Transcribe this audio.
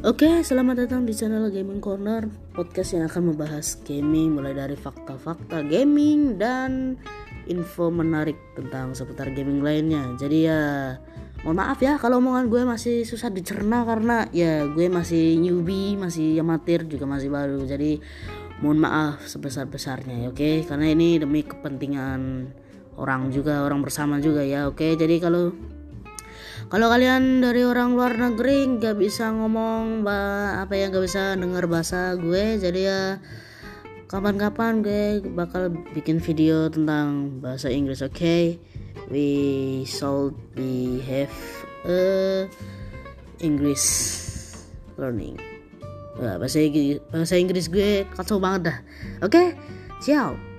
Oke, selamat datang di channel Gaming Corner, podcast yang akan membahas gaming mulai dari fakta-fakta gaming dan info menarik tentang seputar gaming lainnya. Jadi ya, mohon maaf ya kalau omongan gue masih susah dicerna karena ya gue masih newbie, masih amatir juga masih baru. Jadi mohon maaf sebesar-besarnya ya, oke? Karena ini demi kepentingan orang juga, orang bersama juga ya, oke? Jadi kalau kalau kalian dari orang luar negeri nggak bisa ngomong apa ya nggak bisa dengar bahasa gue jadi ya kapan-kapan gue bakal bikin video tentang bahasa Inggris oke okay? we should be have a English learning bahasa Inggris bahasa Inggris gue kacau banget dah oke okay? ciao